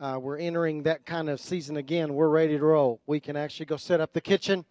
uh, we're entering that kind of season again, we're ready to roll. We can actually go set up the kitchen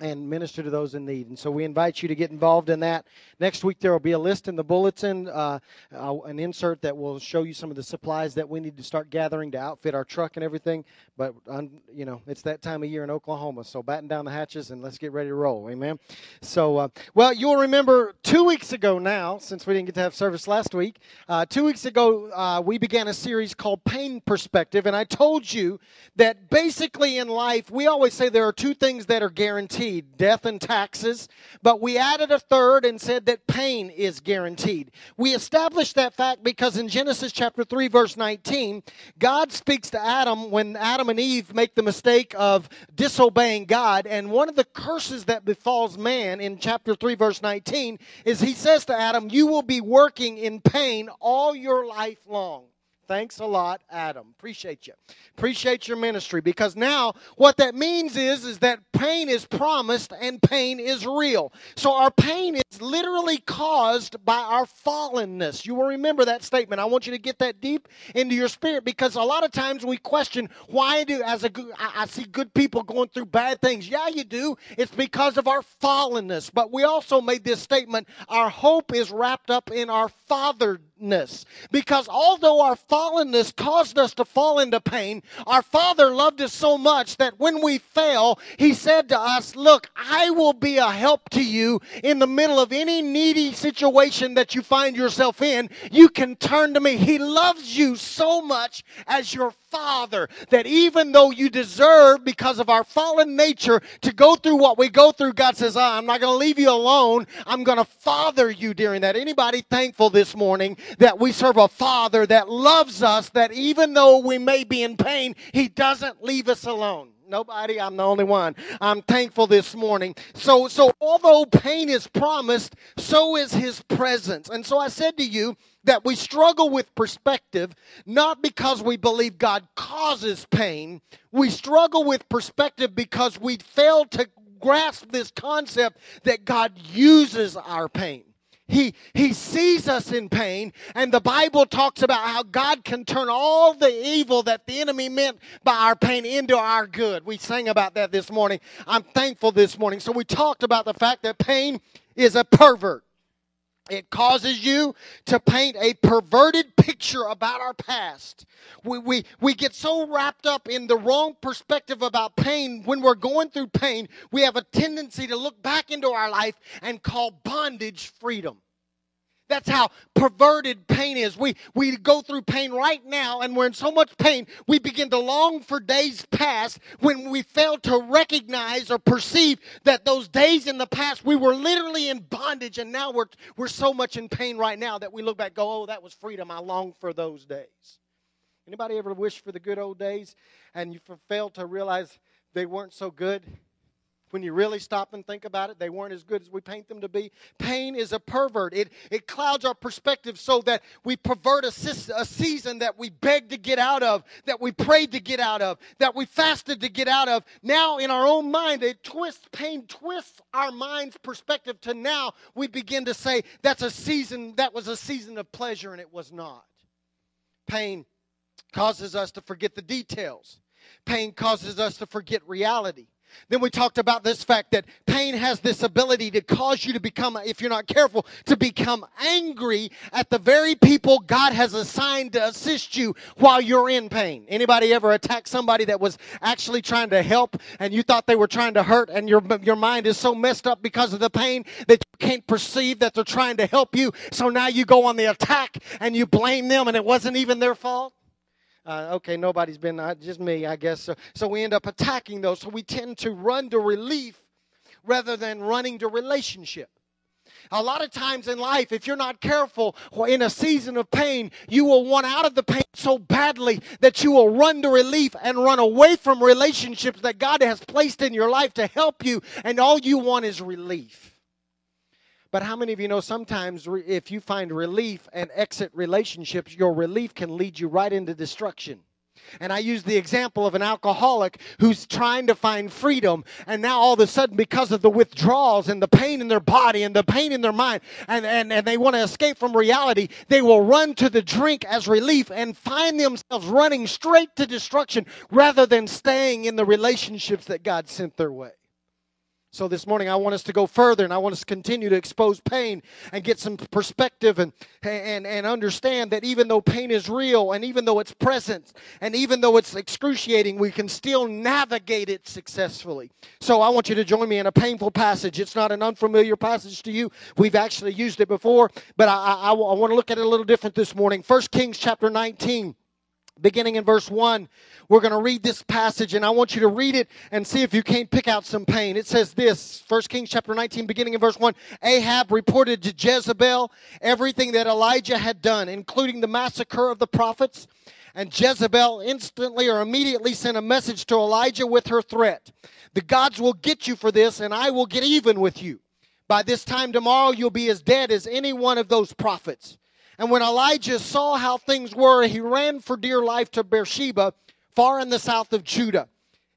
and minister to those in need. And so we invite you to get involved in that. Next week, there will be a list in the bulletin, uh, uh, an insert that will show you some of the supplies that we need to start gathering to outfit our truck and everything. But, um, you know, it's that time of year in Oklahoma. So batten down the hatches and let's get ready to roll. Amen. So, uh, well, you'll remember two weeks ago now, since we didn't get to have service last week, uh, two weeks ago, uh, we began a series called Pain Perspective. And I told you that basically in life, we always say there are two things that are guaranteed guaranteed death and taxes, but we added a third and said that pain is guaranteed. We established that fact because in Genesis chapter 3, verse 19, God speaks to Adam when Adam and Eve make the mistake of disobeying God. And one of the curses that befalls man in chapter 3, verse 19 is he says to Adam, You will be working in pain all your life long. Thanks a lot, Adam. Appreciate you. Appreciate your ministry because now what that means is is that pain is promised and pain is real. So our pain is literally caused by our fallenness. You will remember that statement. I want you to get that deep into your spirit because a lot of times we question why do as a I see good people going through bad things. Yeah, you do. It's because of our fallenness. But we also made this statement, our hope is wrapped up in our father because although our fallenness caused us to fall into pain, our Father loved us so much that when we fell, He said to us, Look, I will be a help to you in the middle of any needy situation that you find yourself in. You can turn to me. He loves you so much as your Father that even though you deserve, because of our fallen nature, to go through what we go through, God says, ah, I'm not going to leave you alone. I'm going to father you during that. Anybody thankful this morning that we serve a Father that loves us, that even though we may be in pain, He doesn't leave us alone. Nobody, I'm the only one. I'm thankful this morning. So, so although pain is promised, so is his presence. And so I said to you that we struggle with perspective not because we believe God causes pain. We struggle with perspective because we fail to grasp this concept that God uses our pain. He, he sees us in pain, and the Bible talks about how God can turn all the evil that the enemy meant by our pain into our good. We sang about that this morning. I'm thankful this morning. So, we talked about the fact that pain is a pervert. It causes you to paint a perverted picture about our past. We, we, we get so wrapped up in the wrong perspective about pain. When we're going through pain, we have a tendency to look back into our life and call bondage freedom. That's how perverted pain is. We, we go through pain right now, and we're in so much pain, we begin to long for days past when we fail to recognize or perceive that those days in the past, we were literally in bondage, and now we're, we're so much in pain right now that we look back go, oh, that was freedom. I long for those days. Anybody ever wish for the good old days and you fail to realize they weren't so good? When you really stop and think about it, they weren't as good as we paint them to be. Pain is a pervert. It, it clouds our perspective so that we pervert a, a season that we begged to get out of, that we prayed to get out of, that we fasted to get out of. Now, in our own mind, it twists, pain twists our mind's perspective to now we begin to say that's a season, that was a season of pleasure and it was not. Pain causes us to forget the details. Pain causes us to forget reality. Then we talked about this fact that pain has this ability to cause you to become, if you're not careful, to become angry at the very people God has assigned to assist you while you're in pain. Anybody ever attack somebody that was actually trying to help and you thought they were trying to hurt and your, your mind is so messed up because of the pain that you can't perceive that they're trying to help you. So now you go on the attack and you blame them and it wasn't even their fault? Uh, okay, nobody's been, uh, just me, I guess. So, so we end up attacking those. So we tend to run to relief rather than running to relationship. A lot of times in life, if you're not careful in a season of pain, you will want out of the pain so badly that you will run to relief and run away from relationships that God has placed in your life to help you, and all you want is relief. But how many of you know sometimes if you find relief and exit relationships, your relief can lead you right into destruction? And I use the example of an alcoholic who's trying to find freedom, and now all of a sudden, because of the withdrawals and the pain in their body and the pain in their mind, and, and, and they want to escape from reality, they will run to the drink as relief and find themselves running straight to destruction rather than staying in the relationships that God sent their way. So this morning, I want us to go further and I want us to continue to expose pain and get some perspective and, and, and understand that even though pain is real and even though it's present and even though it's excruciating, we can still navigate it successfully. So I want you to join me in a painful passage. It's not an unfamiliar passage to you. We've actually used it before, but I, I, I want to look at it a little different this morning. First Kings chapter 19 beginning in verse 1. We're going to read this passage and I want you to read it and see if you can't pick out some pain. It says this, 1 Kings chapter 19 beginning in verse 1. Ahab reported to Jezebel everything that Elijah had done, including the massacre of the prophets. And Jezebel instantly or immediately sent a message to Elijah with her threat. The gods will get you for this and I will get even with you. By this time tomorrow you'll be as dead as any one of those prophets. And when Elijah saw how things were, he ran for dear life to Beersheba, far in the south of Judah.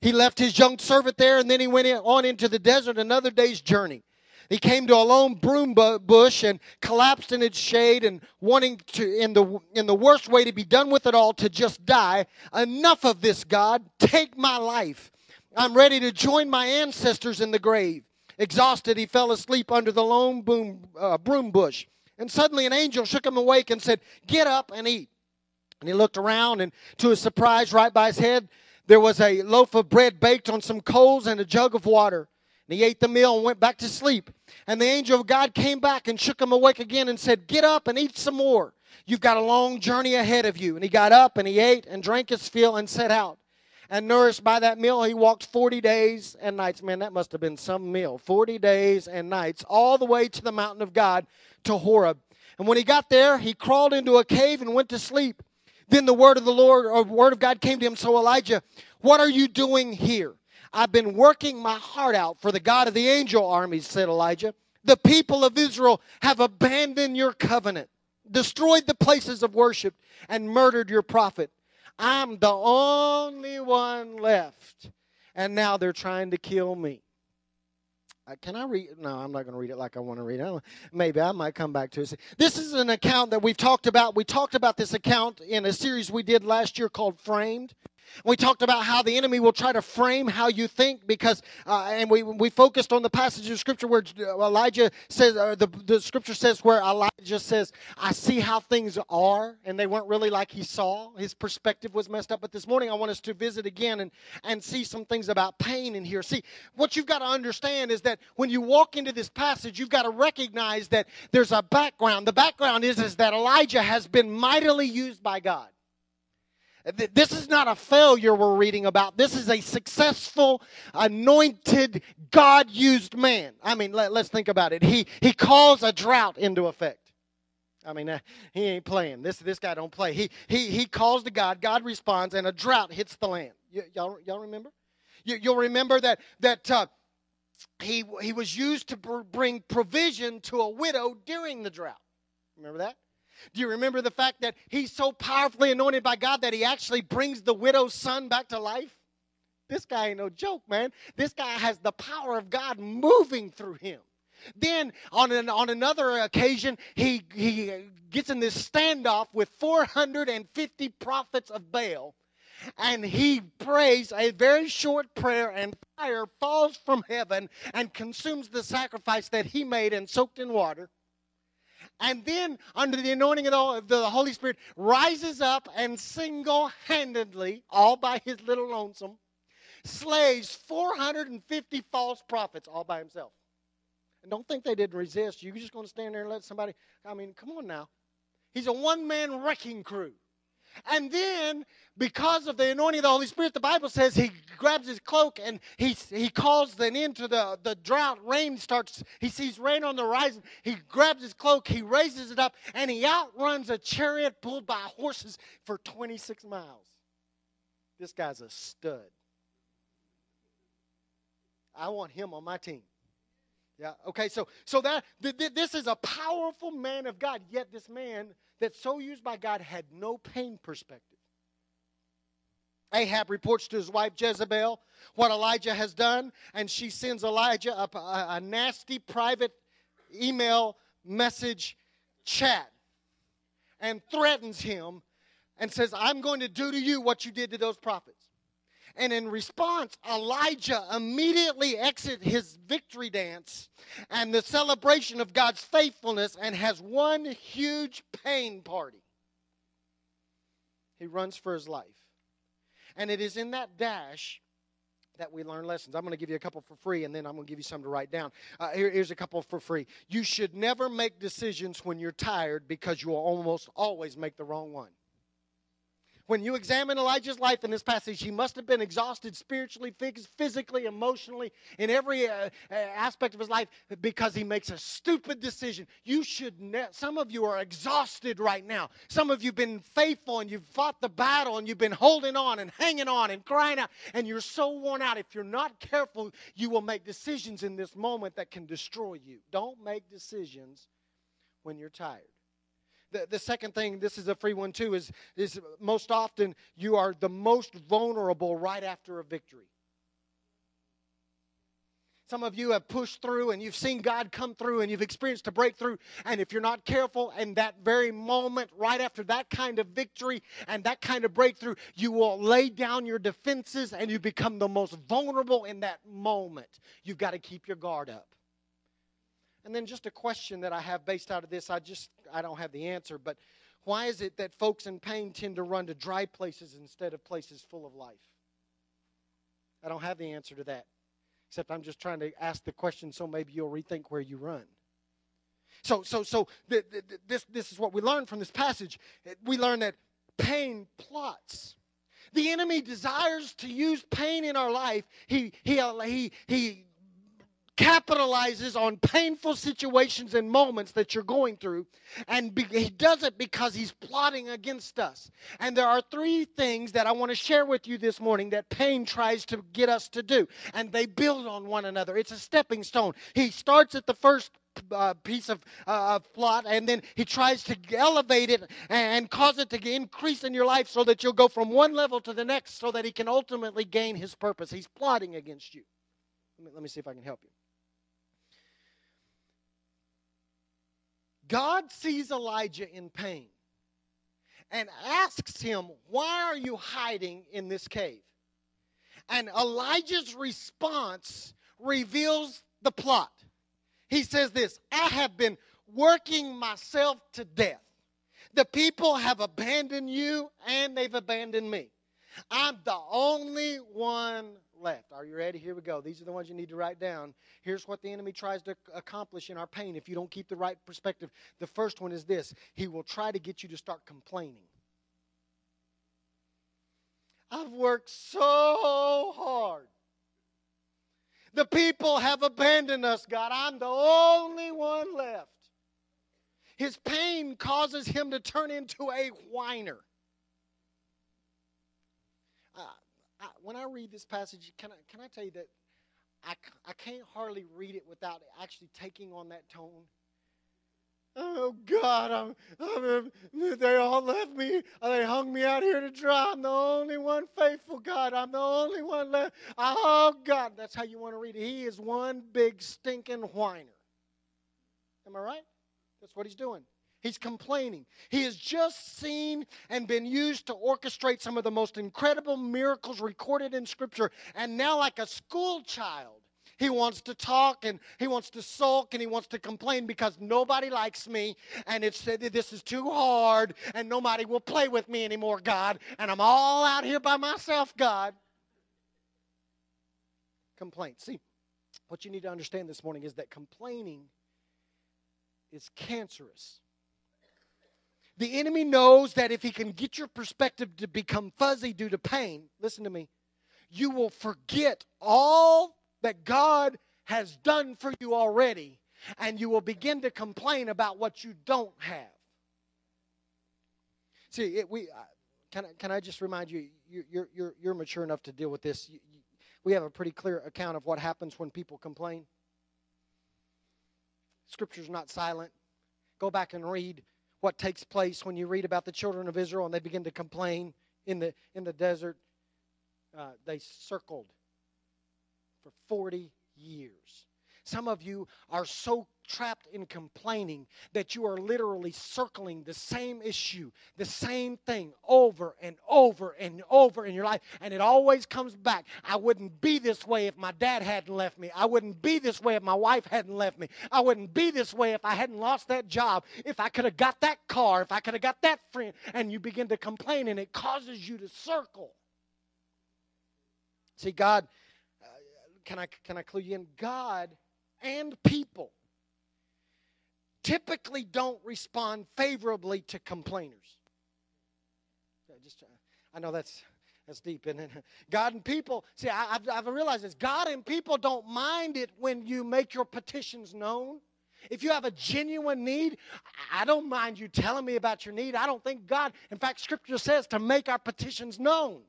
He left his young servant there, and then he went on into the desert another day's journey. He came to a lone broom bush and collapsed in its shade and wanting to, in the, in the worst way to be done with it all, to just die. Enough of this, God. Take my life. I'm ready to join my ancestors in the grave. Exhausted, he fell asleep under the lone boom, uh, broom bush. And suddenly an angel shook him awake and said, Get up and eat. And he looked around, and to his surprise, right by his head, there was a loaf of bread baked on some coals and a jug of water. And he ate the meal and went back to sleep. And the angel of God came back and shook him awake again and said, Get up and eat some more. You've got a long journey ahead of you. And he got up and he ate and drank his fill and set out. And nourished by that meal, he walked 40 days and nights. Man, that must have been some meal. 40 days and nights, all the way to the mountain of God to Horeb. And when he got there, he crawled into a cave and went to sleep. Then the word of the Lord or word of God came to him. So Elijah, what are you doing here? I've been working my heart out for the God of the angel armies, said Elijah. The people of Israel have abandoned your covenant, destroyed the places of worship, and murdered your prophet. I'm the only one left. And now they're trying to kill me. Uh, can I read? No, I'm not going to read it like I want to read it. Maybe I might come back to it. This is an account that we've talked about. We talked about this account in a series we did last year called Framed. We talked about how the enemy will try to frame how you think because, uh, and we, we focused on the passage of scripture where Elijah says, or the, the scripture says where Elijah says, I see how things are, and they weren't really like he saw. His perspective was messed up. But this morning I want us to visit again and, and see some things about pain in here. See, what you've got to understand is that when you walk into this passage, you've got to recognize that there's a background. The background is, is that Elijah has been mightily used by God. This is not a failure we're reading about. This is a successful, anointed, God used man. I mean, let, us think about it. He, he calls a drought into effect. I mean, uh, he ain't playing. This, this guy don't play. He, he, he calls to God. God responds, and a drought hits the land. Y- y'all, y'all remember? You, will remember that, that uh, he, he was used to bring provision to a widow during the drought. Remember that? Do you remember the fact that he's so powerfully anointed by God that he actually brings the widow's son back to life? This guy ain't no joke, man. This guy has the power of God moving through him. Then on an, on another occasion, he he gets in this standoff with 450 prophets of Baal, and he prays a very short prayer, and fire falls from heaven and consumes the sacrifice that he made and soaked in water and then under the anointing of the Holy Spirit rises up and single-handedly, all by his little lonesome, slays 450 false prophets all by himself. And don't think they didn't resist. You're just going to stand there and let somebody, I mean, come on now. He's a one-man wrecking crew. And then, because of the anointing of the Holy Spirit, the Bible says he grabs his cloak and he, he calls an end to the, the drought. Rain starts, he sees rain on the horizon. He grabs his cloak, he raises it up, and he outruns a chariot pulled by horses for 26 miles. This guy's a stud. I want him on my team. Yeah. Okay. So so that th- th- this is a powerful man of God. Yet this man that's so used by God had no pain perspective. Ahab reports to his wife Jezebel what Elijah has done, and she sends Elijah a, a, a nasty private email message chat and threatens him and says, I'm going to do to you what you did to those prophets. And in response, Elijah immediately exits his victory dance and the celebration of God's faithfulness and has one huge pain party. He runs for his life. And it is in that dash that we learn lessons. I'm going to give you a couple for free, and then I'm going to give you some to write down. Uh, here, here's a couple for free. You should never make decisions when you're tired because you will almost always make the wrong one. When you examine Elijah's life in this passage, he must have been exhausted spiritually, physically, emotionally, in every uh, uh, aspect of his life because he makes a stupid decision. You should, ne- some of you are exhausted right now. Some of you have been faithful and you've fought the battle and you've been holding on and hanging on and crying out, and you're so worn out. If you're not careful, you will make decisions in this moment that can destroy you. Don't make decisions when you're tired. The, the second thing, this is a free one too, is, is most often you are the most vulnerable right after a victory. Some of you have pushed through and you've seen God come through and you've experienced a breakthrough. And if you're not careful, and that very moment, right after that kind of victory and that kind of breakthrough, you will lay down your defenses and you become the most vulnerable in that moment. You've got to keep your guard up. And then just a question that I have based out of this, I just I don't have the answer, but why is it that folks in pain tend to run to dry places instead of places full of life? I don't have the answer to that. Except I'm just trying to ask the question so maybe you'll rethink where you run. So so so this this is what we learn from this passage. We learn that pain plots. The enemy desires to use pain in our life. He he he he capitalizes on painful situations and moments that you're going through, and be, he does it because he's plotting against us. And there are three things that I want to share with you this morning that pain tries to get us to do, and they build on one another. It's a stepping stone. He starts at the first uh, piece of uh, plot, and then he tries to elevate it and cause it to increase in your life so that you'll go from one level to the next so that he can ultimately gain his purpose. He's plotting against you. Let me, let me see if I can help you. God sees Elijah in pain and asks him, Why are you hiding in this cave? And Elijah's response reveals the plot. He says this I have been working myself to death. The people have abandoned you and they've abandoned me. I'm the only one left. Are you ready? Here we go. These are the ones you need to write down. Here's what the enemy tries to accomplish in our pain if you don't keep the right perspective. The first one is this he will try to get you to start complaining. I've worked so hard. The people have abandoned us, God. I'm the only one left. His pain causes him to turn into a whiner. Uh, I, when I read this passage, can I, can I tell you that I, I can't hardly read it without actually taking on that tone? Oh God, I'm, I'm, they all left me. They hung me out here to dry. I'm the only one faithful, God. I'm the only one left. Oh God, that's how you want to read it. He is one big stinking whiner. Am I right? That's what he's doing. He's complaining. He has just seen and been used to orchestrate some of the most incredible miracles recorded in Scripture. And now, like a school child, he wants to talk and he wants to sulk and he wants to complain because nobody likes me and it's this is too hard and nobody will play with me anymore, God. And I'm all out here by myself, God. Complaint. See, what you need to understand this morning is that complaining is cancerous The enemy knows that if he can get your perspective to become fuzzy due to pain, listen to me, you will forget all that God has done for you already, and you will begin to complain about what you don't have. See, it, we uh, can I, can I just remind you, you're, you're, you're mature enough to deal with this. We have a pretty clear account of what happens when people complain. Scripture's not silent. Go back and read what takes place when you read about the children of Israel and they begin to complain in the, in the desert. Uh, they circled for 40 years. Some of you are so trapped in complaining that you are literally circling the same issue, the same thing over and over and over in your life. And it always comes back. I wouldn't be this way if my dad hadn't left me. I wouldn't be this way if my wife hadn't left me. I wouldn't be this way if I hadn't lost that job, if I could have got that car, if I could have got that friend. And you begin to complain, and it causes you to circle. See, God, uh, can I can I clue you in? God and people typically don't respond favorably to complainers. Just, I know that's that's deep, isn't it? God and people, see, I, have I've realized this. God and people don't mind it when you make your petitions known. If you have a genuine need, I don't mind you telling me about your need. I don't think God, in fact, Scripture says to make our petitions known.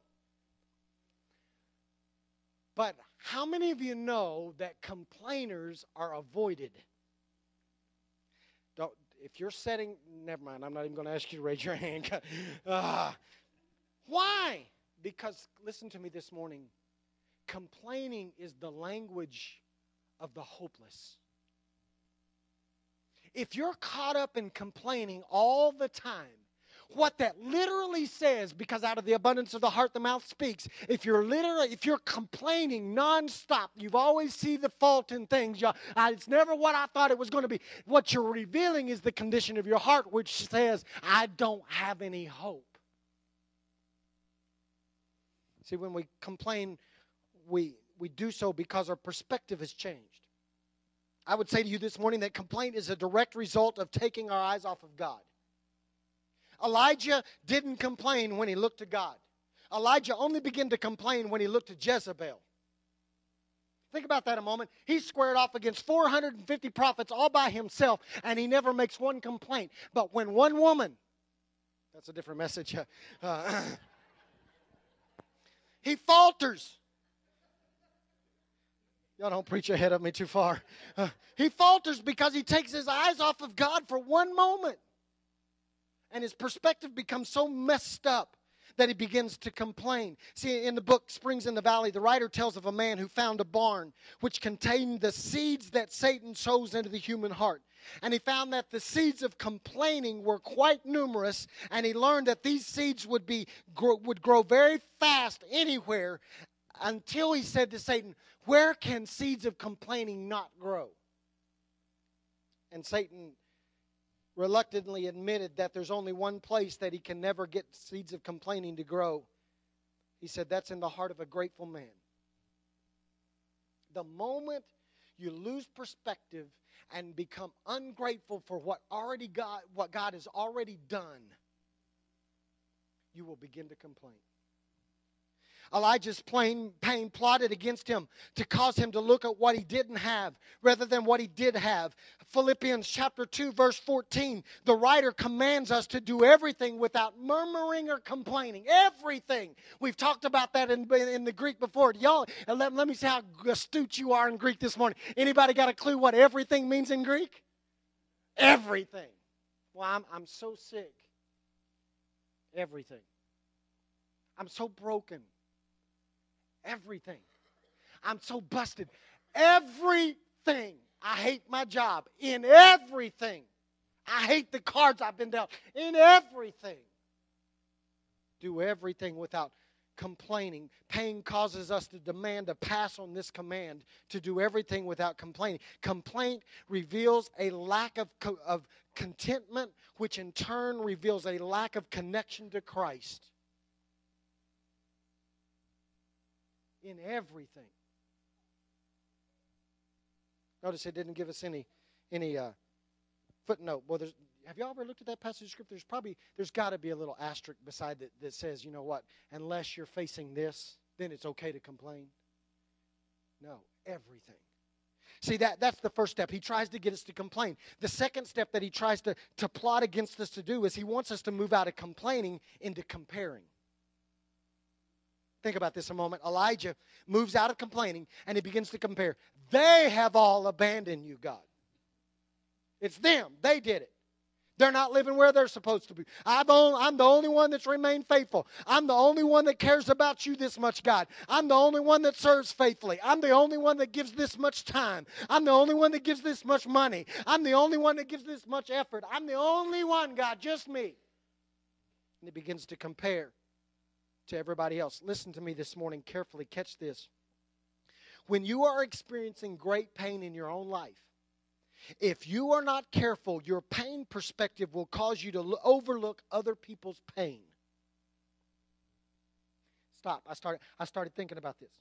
But how many of you know that complainers are avoided? If you're setting, never mind, I'm not even going to ask you to raise your hand. uh, why? Because, listen to me this morning, complaining is the language of the hopeless. If you're caught up in complaining all the time, what that literally says because out of the abundance of the heart the mouth speaks. If you're literally if you're complaining nonstop you've always see the fault in things you, it's never what i thought it was going to be. What you're revealing is the condition of your heart which says i don't have any hope. See when we complain we we do so because our perspective has changed. I would say to you this morning that complaint is a direct result of taking our eyes off of god Elijah didn't complain when he looked to God. Elijah only began to complain when he looked to Jezebel. Think about that a moment. He squared off against 450 prophets all by himself, and he never makes one complaint. But when one woman, that's a different message, uh, he falters. Y'all don't preach ahead of me too far. Uh, he falters because he takes his eyes off of God for one moment and his perspective becomes so messed up that he begins to complain. See, in the book Springs in the Valley, the writer tells of a man who found a barn which contained the seeds that Satan sows into the human heart. And he found that the seeds of complaining were quite numerous, and he learned that these seeds would, be, would grow very fast anywhere until he said to Satan, Where can seeds of complaining not grow? And Satan reluctantly admitted that there's only one place that he can never get seeds of complaining to grow. He said, That's in the heart of a grateful man. The moment you lose perspective and become ungrateful for what already God, what God has already done, you will begin to complain. Elijah's pain plotted against him to cause him to look at what he didn't have rather than what he did have. Philippians chapter 2 verse 14, the writer commands us to do everything without murmuring or complaining. Everything. We've talked about that in, in the Greek before. Y'all, uh, let, let me see how astute you are in Greek this morning. Anybody got a clue what everything means in Greek? Everything. Well, I'm, I'm so sick. Everything. I'm so broken. Everything. I'm so busted. Everything. I hate my job. In everything. I hate the cards I've been dealt. In everything. Do everything without complaining. Pain causes us to demand a pass on this command to do everything without complaining. Complaint reveals a lack of, of contentment, which in turn reveals a lack of connection to Christ. In everything. Notice it didn't give us any any uh, footnote. Well, there's have y'all ever looked at that passage of scripture? There's probably there's got to be a little asterisk beside that that says, you know what? Unless you're facing this, then it's okay to complain. No, everything. See, that, that's the first step. He tries to get us to complain. The second step that he tries to, to plot against us to do is he wants us to move out of complaining into comparing. Think about this a moment. Elijah moves out of complaining and he begins to compare. They have all abandoned you, God. It's them. They did it. They're not living where they're supposed to be. I'm, the only one that's remained faithful. I'm the only one that cares about you this much, God. I'm the only one that serves faithfully. I'm the only one that gives this much time. I'm the only one that gives this much money. I'm the only one that gives this much effort. I'm the only one, God, just me. And he begins to compare to everybody else. Listen to me this morning carefully. Catch this. When you are experiencing great pain in your own life, if you are not careful, your pain perspective will cause you to overlook other people's pain. Stop. I started, I started thinking about this.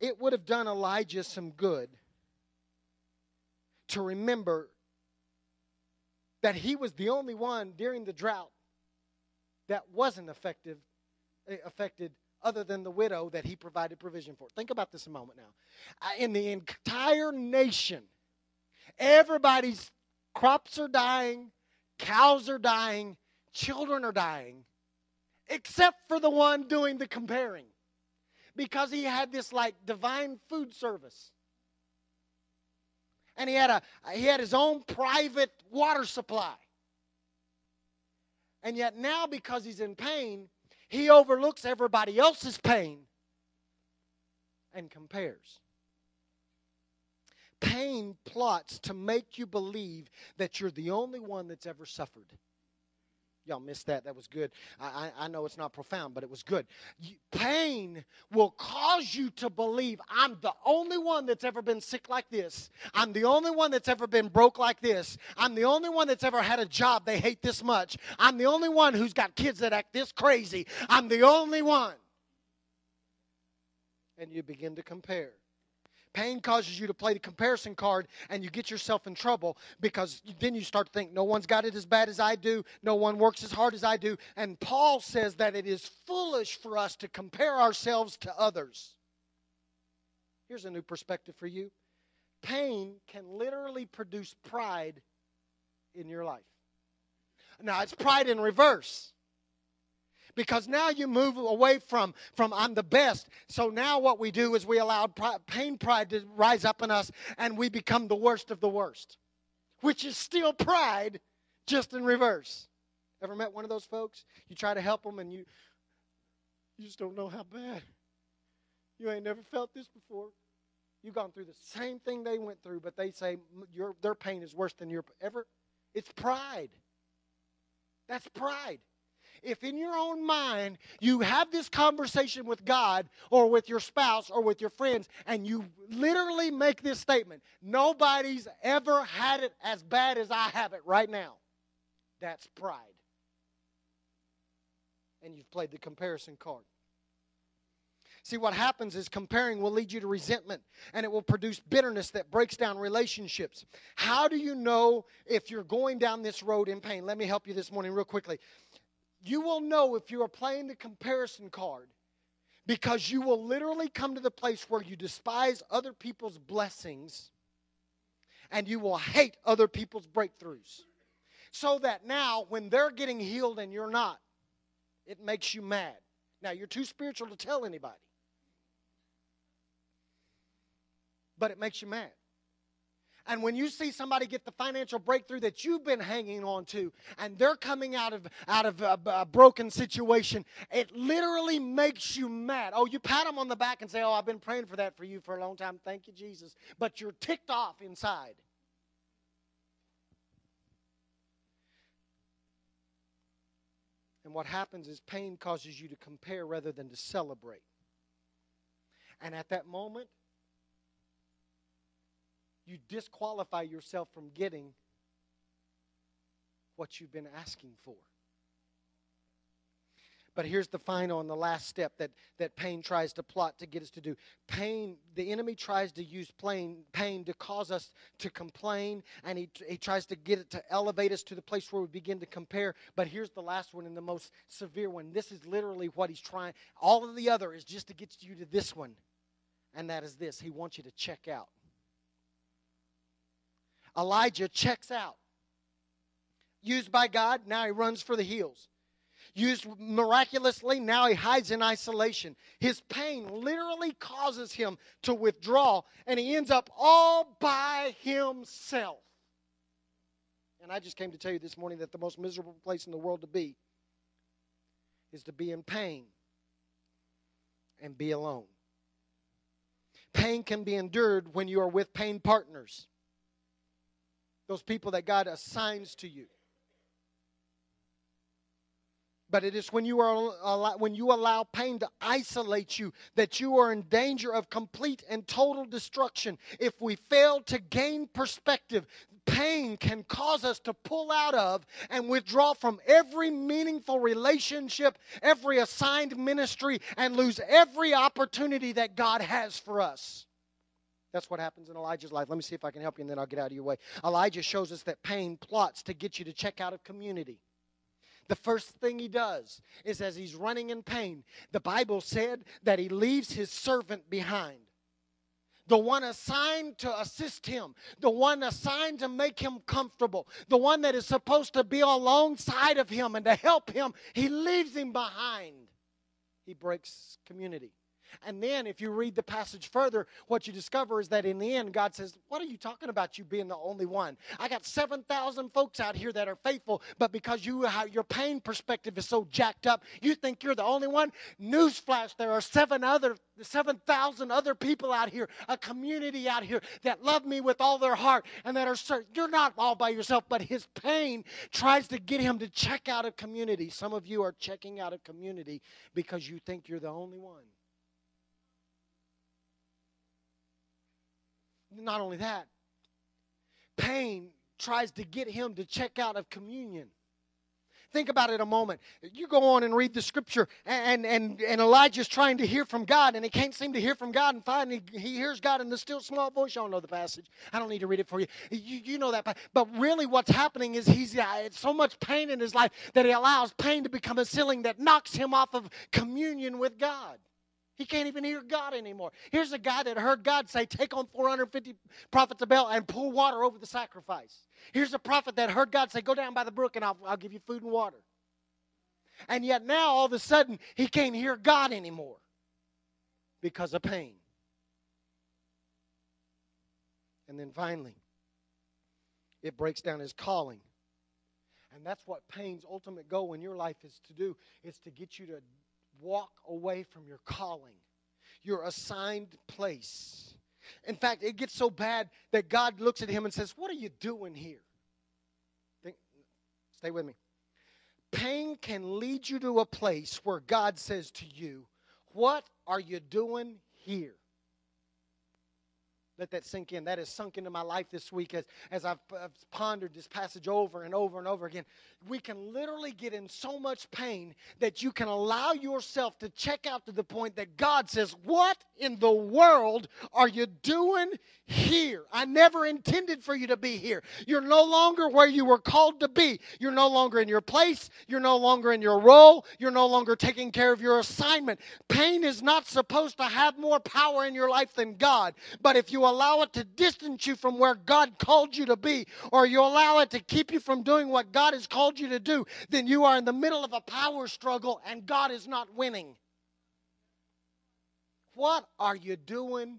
It would have done Elijah some good to remember that he was the only one during the drought that wasn't effective, Uh, affected other than the widow that he provided provision for. Think about this a moment now. Uh, in the entire nation, Everybody's crops are dying, cows are dying, children are dying, except for the one doing the comparing. Because he had this like divine food service. And he had a uh, he had his own private water supply. And yet now because he's in pain, he overlooks everybody else's pain and compares. Pain plots to make you believe that you're the only one that's ever suffered. Y'all missed that. That was good. I, I, know it's not profound, but it was good. Pain will cause you to believe I'm the only one that's ever been sick like this. I'm the only one that's ever been broke like this. I'm the only one that's ever had a job they hate this much. I'm the only one who's got kids that act this crazy. I'm the only one. And you begin to compare. Pain causes you to play the comparison card and you get yourself in trouble because then you start to think, no one's got it as bad as I do, no one works as hard as I do. And Paul says that it is foolish for us to compare ourselves to others. Here's a new perspective for you pain can literally produce pride in your life. Now, it's pride in reverse because now you move away from from I'm the best. So now what we do is we allow pain pride to rise up in us and we become the worst of the worst, which is still pride, just in reverse. Ever met one of those folks? You try to help them and you you just don't know how bad. You ain't never felt this before. You've gone through the same thing they went through, but they say your their pain is worse than your ever. It's pride. That's pride if in your own mind you have this conversation with God or with your spouse or with your friends and you literally make this statement nobody's ever had it as bad as I have it right now, that's pride. And you've played the comparison card. See, what happens is comparing will lead you to resentment and it will produce bitterness that breaks down relationships. How do you know if you're going down this road in pain? Let me help you this morning, real quickly. You will know if you are playing the comparison card because you will literally come to the place where you despise other people's blessings and you will hate other people's breakthroughs. So that now, when they're getting healed and you're not, it makes you mad. Now, you're too spiritual to tell anybody, but it makes you mad. And when you see somebody get the financial breakthrough that you've been hanging on to, and they're coming out of out of a, a, broken situation, it literally makes you mad. Oh, you pat them on the back and say, "Oh, I've been praying for that for you for a long time. Thank you, Jesus." But you're ticked off inside. And what happens is pain causes you to compare rather than to celebrate. And at that moment, you disqualify yourself from getting what you've been asking for. But here's the final and the last step that, that pain tries to plot to get us to do. Pain, the enemy tries to use pain, pain to cause us to complain, and he, he tries to get it to elevate us to the place where we begin to compare. But here's the last one and the most severe one. This is literally what he's trying. All of the other is just to get you to this one, and that is this. He wants you to check out. Elijah checks out. Used by God, now he runs for the hills used miraculously, now he hides in isolation. His pain literally causes him to withdraw, and he ends up all by himself. And I just came to tell you this morning that the most miserable place in the world to be is to be in pain and be alone. Pain can be endured when you are with pain partners, those people that God assigns to you. But it is when you are when you allow pain to isolate you that you are in danger of complete and total destruction. If we fail to gain perspective pain can cause us to pull out of and withdraw from every meaningful relationship every assigned ministry and lose every opportunity that god has for us that's what happens in Elijah's life. Let me see if I can help you and then I'll get out of your way. Elijah shows us that pain plots to get you to check out of community. The first thing he does is as he's running in pain, the Bible said that he leaves his servant behind. The one assigned to assist him, the one assigned to make him comfortable, the one that is supposed to be alongside of him and to help him, he leaves him behind. He breaks community. And then, if you read the passage further, what you discover is that in the end, God says, What are you talking about, you being the only one? I got 7,000 folks out here that are faithful, but because you your pain perspective is so jacked up, you think you're the only one? Newsflash, there are seven other 7,000 other people out here, a community out here that love me with all their heart and that are certain. You're not all by yourself, but his pain tries to get him to check out of community. Some of you are checking out of community because you think you're the only one. Not only that, pain tries to get him to check out of communion. Think about it a moment. You go on and read the scripture, and, and, and Elijah's trying to hear from God, and he can't seem to hear from God, and finally he hears God in the still small voice. You all know the passage. I don't need to read it for you. You, you know that. But really, what's happening is he's uh, so much pain in his life that he allows pain to become a ceiling that knocks him off of communion with God. He can't even hear God anymore. Here's a guy that heard God say, Take on 450 prophets of Baal and pour water over the sacrifice. Here's a prophet that heard God say, Go down by the brook and I'll, I'll give you food and water. And yet now, all of a sudden, he can't hear God anymore because of pain. And then finally, it breaks down his calling. And that's what pain's ultimate goal in your life is to do, is to get you to walk away from your calling, your assigned place. In fact, it gets so bad that God looks at him and says, What are you doing here? Think, stay with me. Pain can lead you to a place where God says to you, What are you doing here? Let that sink in. That has sunk into my life this week as, as I've, I've, pondered this passage over and over and over again. We can literally get in so much pain that you can allow yourself to check out to the point that God says, What in the world are you doing here? I never intended for you to be here. You're no longer where you were called to be. You're no longer in your place. You're no longer in your role. You're no longer taking care of your assignment. Pain is not supposed to have more power in your life than God. But if you allow it to distance you from where God called you to be, or you allow it to keep you from doing what God has called you to do, then you are in the middle of a power struggle and God is not winning. What are you doing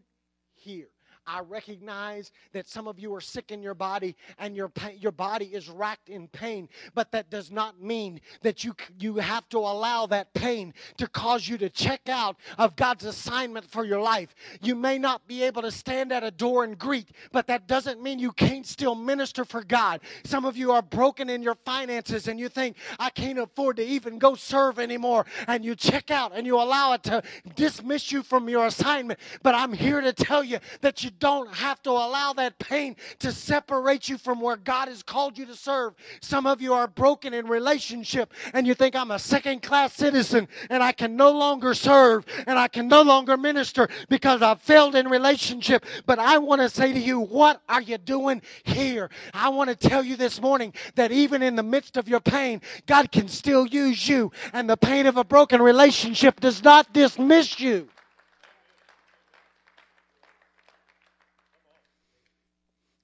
here? I recognize that some of you are sick in your body and your, your body is racked in pain, but that does not mean that you, you have to allow that pain to cause you to check out of God's assignment for your life. You may not be able to stand at a door and greet, but that doesn't mean you can't still minister for God. Some of you are broken in your finances and you think, I can't afford to even go serve anymore, and you check out and you allow it to dismiss you from your assignment. But I'm here to tell you that you don't have to allow that pain to separate you from where God has called you to serve. Some of you are broken in relationship and you think I'm a second class citizen and I can no longer serve and I can no longer minister because I've failed in relationship. But I want to say to you, what are you doing here? I want to tell you this morning that even in the midst of your pain, God can still use you and the pain of a broken relationship does not dismiss you.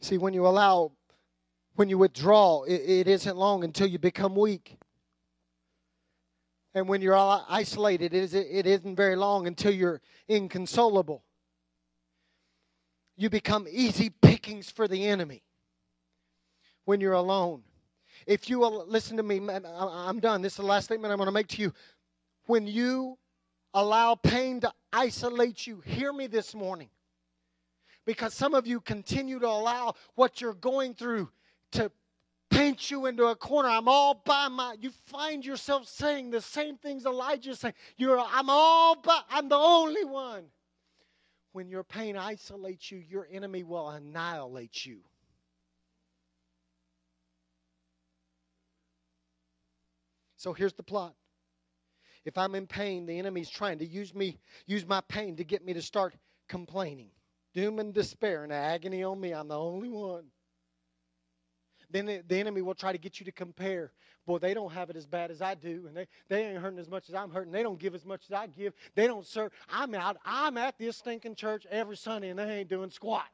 See, when you allow, when you withdraw, it, it isn't long until you become weak. And when you're isolated, it, is, it isn't very long until you're inconsolable. You become easy pickings for the enemy when you're alone. If you listen to me, I'm done. This is the last statement I'm going to make to you. When you allow pain to isolate you, hear me this morning because some of you continue to allow what you're going through to paint you into a corner. I'm all by my. You find yourself saying the same things Elijah saying. You're. I'm all by. I'm the only one. When your pain isolates you, your enemy will annihilate you. So here's the plot. If I'm in pain, the enemy's trying to use me, use my pain to get me to start complaining doom and despair and agony on me. I'm the only one. Then the enemy will try to get you to compare. Boy, they don't have it as bad as I do, and they, they ain't hurting as much as I'm hurting. They don't give as much as I give. They don't serve. I'm out. I'm at this stinking church every Sunday, and they ain't doing squat.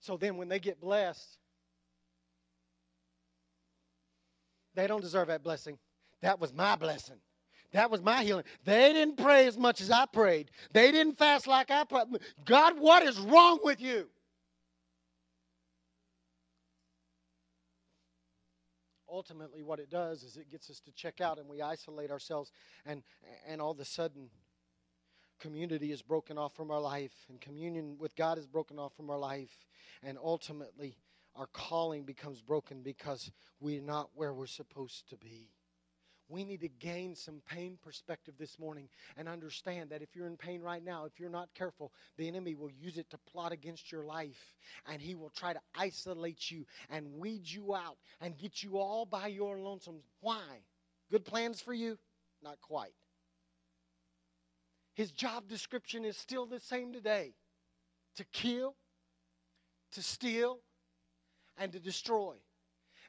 So then, when they get blessed, they don't deserve that blessing. That was my blessing. That was my healing. They didn't pray as much as I prayed. They didn't fast like I prayed. God, what is wrong with you? Ultimately, what it does is it gets us to check out and we isolate ourselves, and, and all of a sudden, community is broken off from our life, and communion with God is broken off from our life, and ultimately, our calling becomes broken because we're not where we're supposed to be we need to gain some pain perspective this morning and understand that if you're in pain right now, if you're not careful, the enemy will use it to plot against your life. And he will try to isolate you and weed you out and get you all by your lonesome. Why? Good plans for you? Not quite. His job description is still the same today to kill, to steal, and to destroy.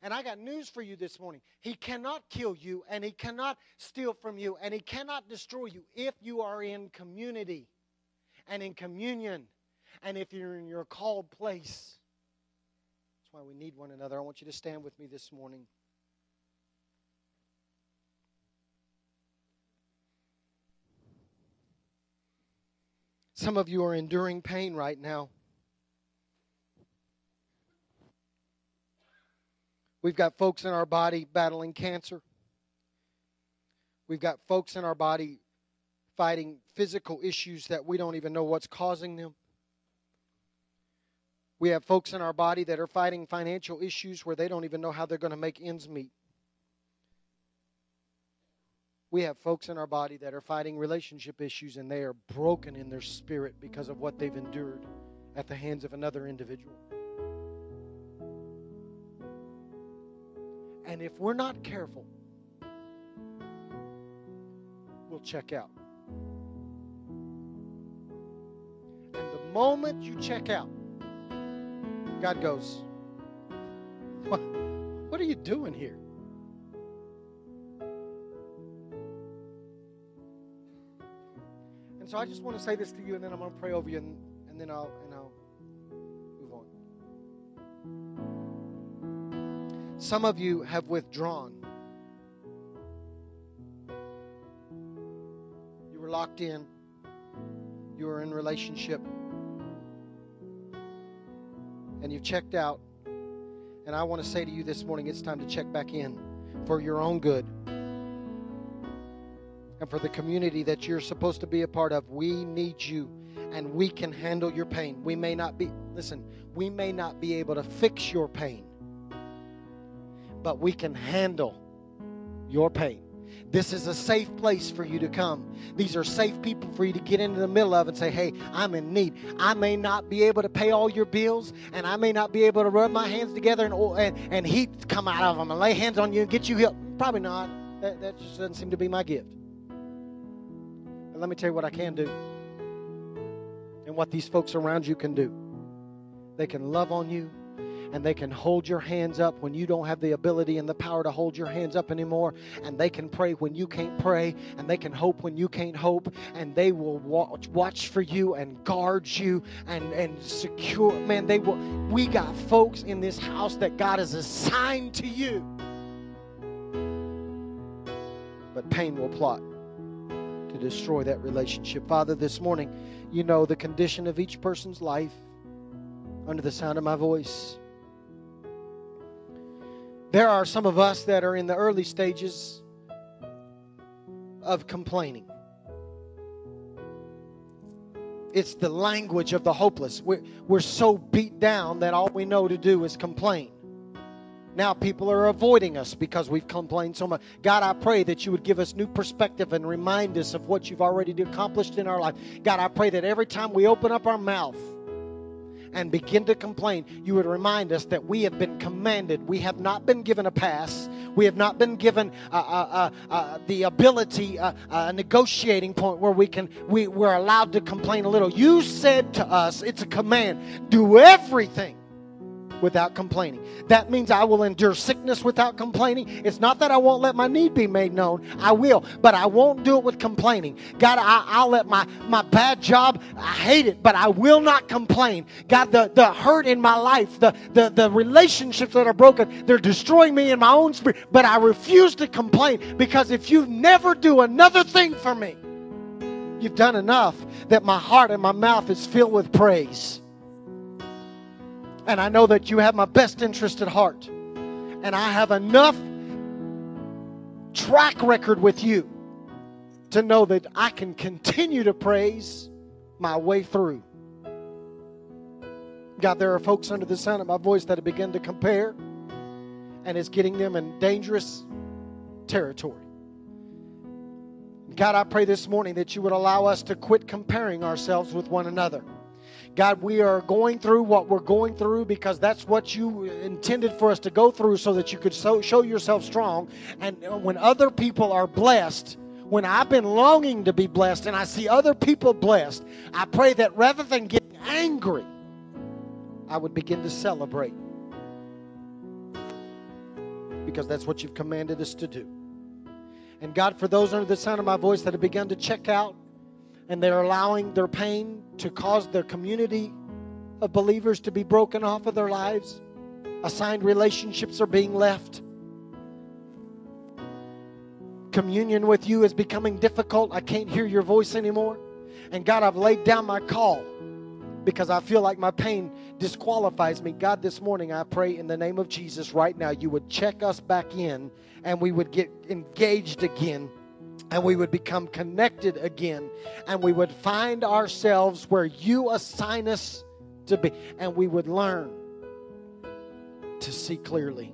And I got news for you this morning. He cannot kill you, and He cannot steal from you, and He cannot destroy you if you are in community and in communion and if you're in your called place. That's why we need one another. I want you to stand with me this morning. Some of you are enduring pain right now. We've got folks in our body battling cancer. We've got folks in our body fighting physical issues that we don't even know what's causing them. We have folks in our body that are fighting financial issues where they don't even know how they're going to make ends meet. We have folks in our body that are fighting relationship issues and they are broken in their spirit because of what they've endured at the hands of another individual. And if we're not careful, we'll check out. And the moment you check out, God goes, What, what are you doing here? And so I just want to say this to you, and then I'm going to pray over you, and, and then I'll and Some of you have withdrawn. You were locked in, you were in relationship, and you've checked out. And I want to say to you this morning it's time to check back in for your own good and for the community that you're supposed to be a part of. We need you and we can handle your pain. We may not be, listen, we may not be able to fix your pain but we can handle your pain. This is a safe place for you to come. These are safe people for you to get into the middle of and say, hey, I'm in need. I may not be able to pay all your bills, and I may not be able to rub my hands together and, and, and heat come out of them and lay hands on you and get you healed. Probably not. That, that just doesn't seem to be my gift. But let me tell you what I can do and what these folks around you can do. They can love on you and they can hold your hands up when you don't have the ability and the power to hold your hands up anymore. And they can pray when you can't pray, and they can hope when you can't hope, and they will watch, watch for you and guard you and, and secure. Man, they will. We got folks in this house that God has assigned to you. But pain will plot to destroy that relationship. Father, this morning, you know the condition of each person's life under the sound of my voice. There are some of us that are in the early stages of complaining. It's the language of the hopeless. We're, we're so beat down that all we know to do is complain. Now people are avoiding us because we've complained so much. God, I pray that you would give us new perspective and remind us of what you've already accomplished in our life. God, I pray that every time we open up our mouth, and begin to complain, you would remind us that we have been commanded. We have not been given a pass. We have not been given uh, uh, uh, uh the ability, uh, uh, a negotiating point where we can we, we're allowed to complain a little. You said to us, it's a command: do everything without complaining. That means I will endure sickness without complaining. It's not that I won't let my need be made known. I will, but I won't do it with complaining. God, I, will let my, my bad job, I hate it, but I will not complain. God, the, the hurt in my life, the, the, the relationships that are broken, they're destroying me in my own spirit, but I refuse to complain because if you never do another thing for me, you've done enough that my heart and my mouth is filled with praise. And I know that you have my best interest at heart. And I have enough track record with you to know that I can continue to praise my way through. God, there are folks under the sound of my voice that have begun to compare, and it's getting them in dangerous territory. God, I pray this morning that you would allow us to quit comparing ourselves with one another. God, we are going through what we're going through because that's what you intended for us to go through so that you could so, show yourself strong. And when other people are blessed, when I've been longing to be blessed and I see other people blessed, I pray that rather than getting angry, I would begin to celebrate. Because that's what you've commanded us to do. And God, for those under the sound of my voice that have begun to check out, and they're allowing their pain to cause their community of believers to be broken off of their lives. Assigned relationships are being left. Communion with you is becoming difficult. I can't hear your voice anymore. And God, I've laid down my call because I feel like my pain disqualifies me. God, this morning I pray in the name of Jesus right now you would check us back in and we would get engaged again and we would become connected again and we would find ourselves where you assign us to be and we would learn to see clearly.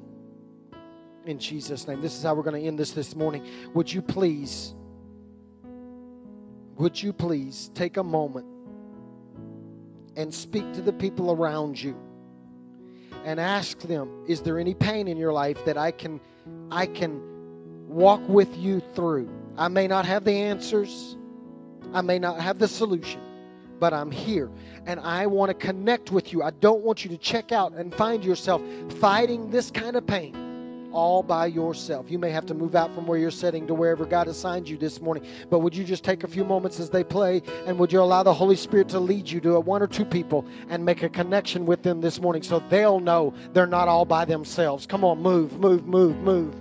In Jesus name. This is how we're going to end this this morning. Would you please would you please take a moment and speak to the people around you and ask them is there any pain in your life that I can I can walk with you through I may not have the answers, I may not have the solution, but I'm here and I want to connect with you. I don't want you to check out and find yourself fighting this kind of pain all by yourself. You may have to move out from where you're sitting to wherever God assigned you this morning. But would you just take a few moments as they play and would you allow the Holy Spirit to lead you to one or two people and make a connection with them this morning so they'll know they're not all by themselves? Come on, move, move, move, move.